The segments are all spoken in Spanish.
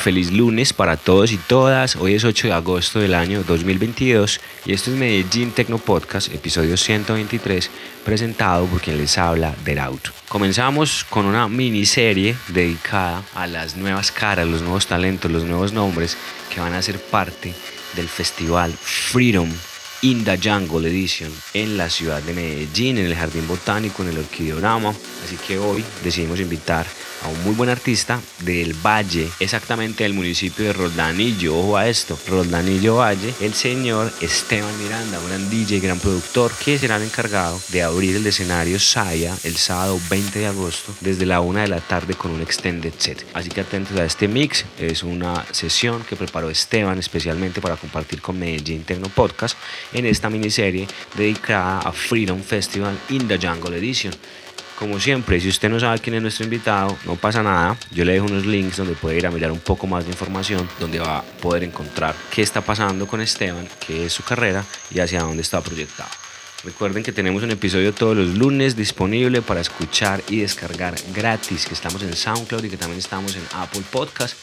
Feliz lunes para todos y todas. Hoy es 8 de agosto del año 2022 y esto es Medellín Tecno Podcast, episodio 123, presentado por quien les habla del auto. Comenzamos con una miniserie dedicada a las nuevas caras, los nuevos talentos, los nuevos nombres que van a ser parte del festival Freedom in the Jungle Edition en la ciudad de Medellín, en el Jardín Botánico, en el Orquideorama. Así que hoy decidimos invitar a un muy buen artista del Valle, exactamente del municipio de Roldanillo. Ojo a esto, Roldanillo Valle, el señor Esteban Miranda, un gran DJ, gran productor, que será el encargado de abrir el escenario Saya el sábado 20 de agosto desde la 1 de la tarde con un extended set. Así que atentos a este mix, es una sesión que preparó Esteban especialmente para compartir con Medellín Tecno Podcast en esta miniserie dedicada a Freedom Festival in the Jungle Edition. Como siempre, si usted no sabe quién es nuestro invitado, no pasa nada. Yo le dejo unos links donde puede ir a mirar un poco más de información, donde va a poder encontrar qué está pasando con Esteban, qué es su carrera y hacia dónde está proyectado. Recuerden que tenemos un episodio todos los lunes disponible para escuchar y descargar gratis, que estamos en SoundCloud y que también estamos en Apple Podcast.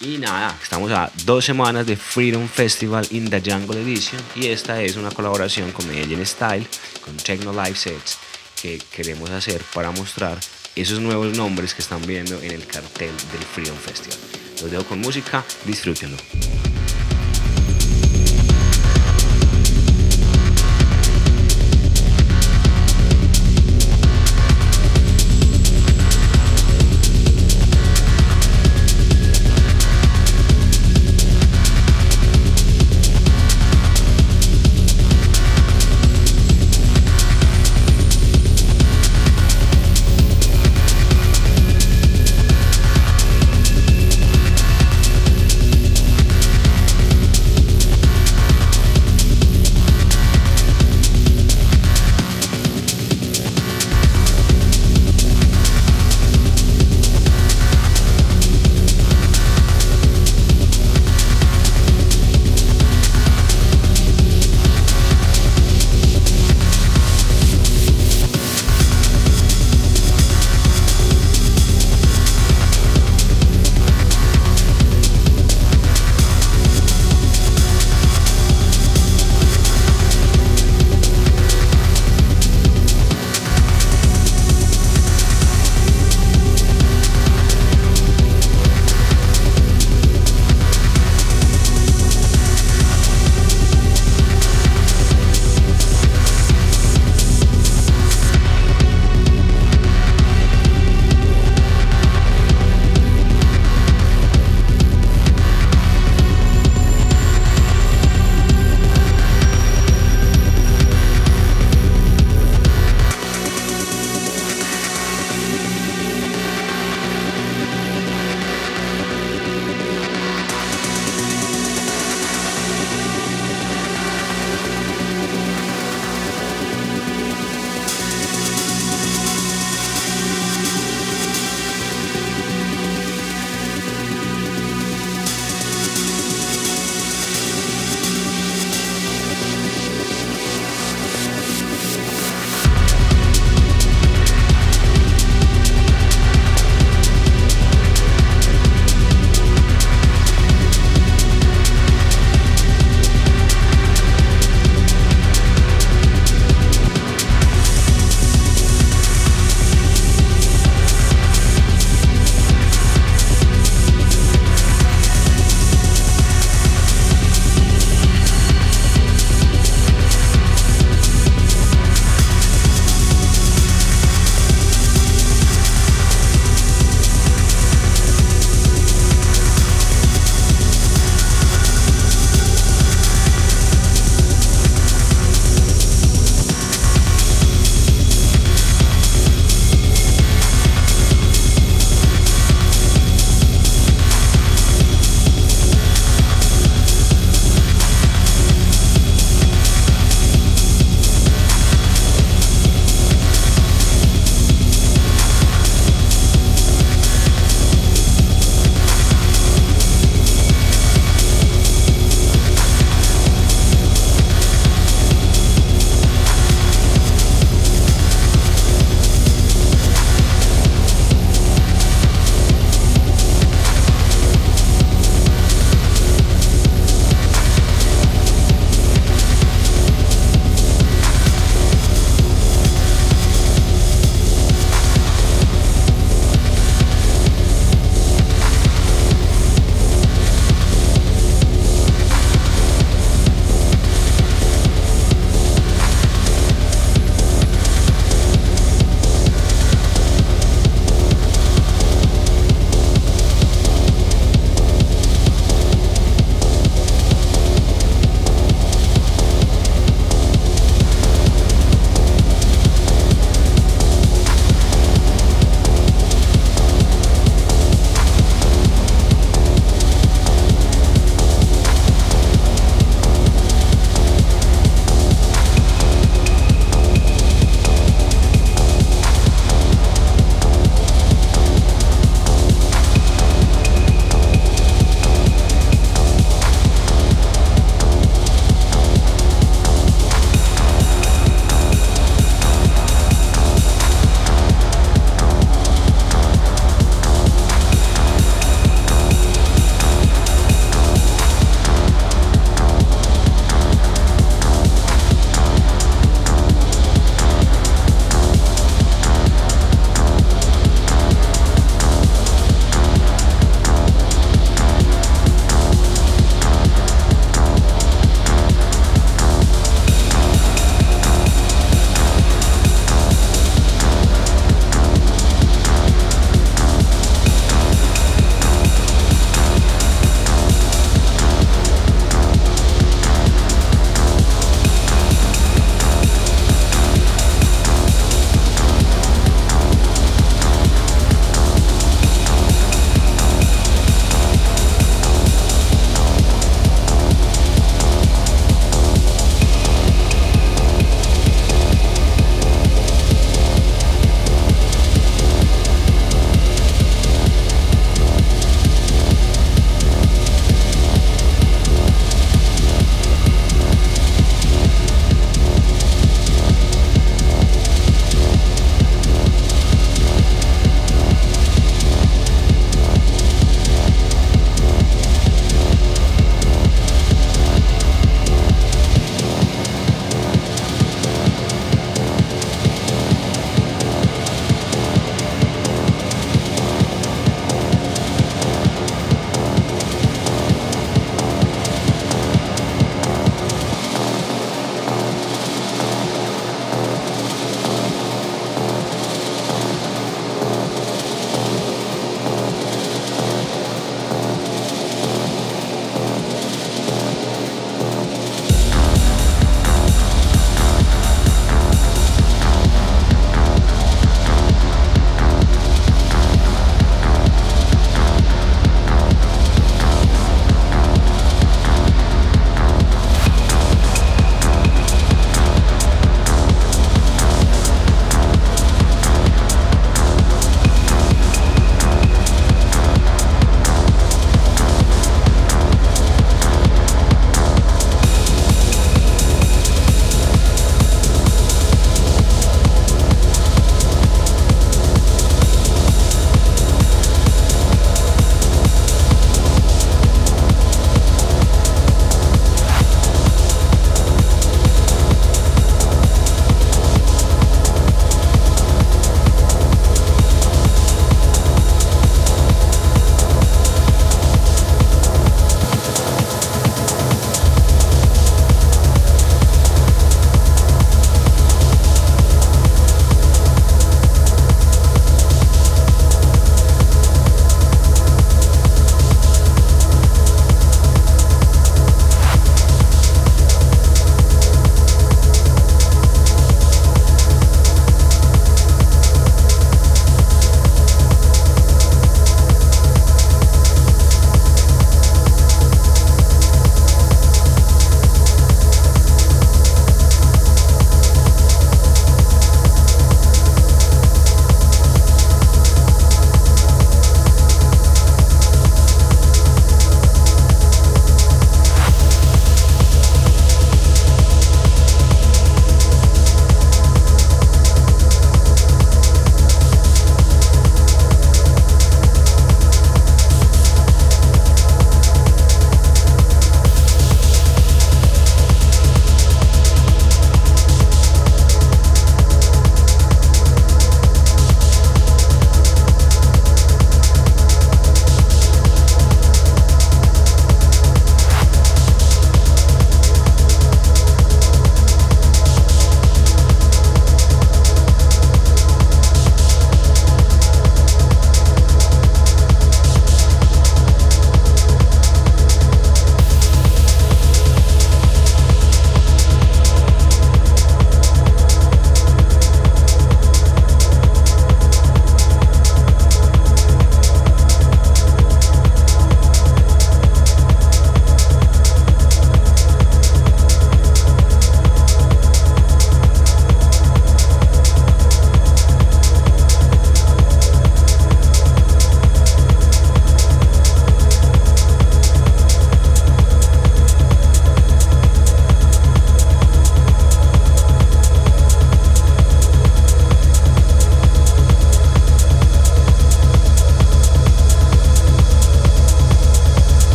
Y nada, estamos a dos semanas de Freedom Festival in the Jungle Edition y esta es una colaboración con Medellín Style, con Techno Live Sets que queremos hacer para mostrar esos nuevos nombres que están viendo en el cartel del Freedom Festival. Los dejo con música, disfrútenlo.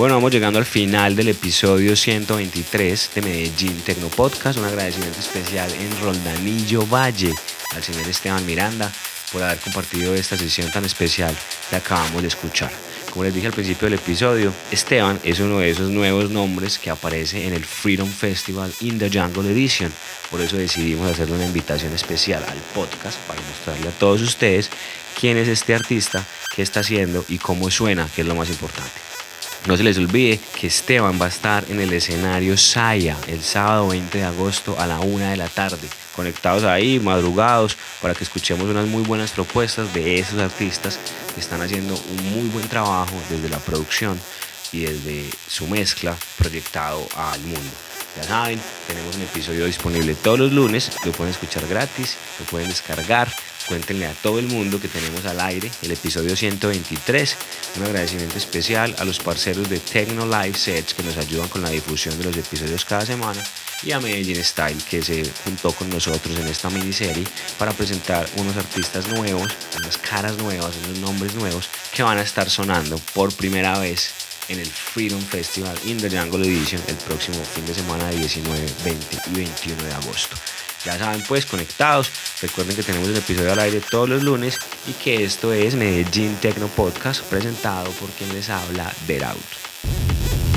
Bueno, vamos llegando al final del episodio 123 de Medellín Tecno Podcast. Un agradecimiento especial en Roldanillo Valle al señor Esteban Miranda por haber compartido esta sesión tan especial que acabamos de escuchar. Como les dije al principio del episodio, Esteban es uno de esos nuevos nombres que aparece en el Freedom Festival in the Jungle Edition. Por eso decidimos hacerle una invitación especial al podcast para mostrarle a todos ustedes quién es este artista, qué está haciendo y cómo suena, que es lo más importante. No se les olvide que Esteban va a estar en el escenario Saya el sábado 20 de agosto a la una de la tarde. Conectados ahí, madrugados, para que escuchemos unas muy buenas propuestas de esos artistas que están haciendo un muy buen trabajo desde la producción y desde su mezcla proyectado al mundo. Ya saben, tenemos un episodio disponible todos los lunes, lo pueden escuchar gratis, lo pueden descargar, cuéntenle a todo el mundo que tenemos al aire el episodio 123. Un agradecimiento especial a los parceros de Tecno Live Sets que nos ayudan con la difusión de los episodios cada semana. Y a Medellín Style que se juntó con nosotros en esta miniserie para presentar unos artistas nuevos, unas caras nuevas, unos nombres nuevos que van a estar sonando por primera vez en el Freedom Festival in the Jungle Edition el próximo fin de semana 19, 20 y 21 de agosto. Ya saben, pues conectados. Recuerden que tenemos el episodio al aire todos los lunes y que esto es Medellín Tecno Podcast presentado por quien les habla, Out.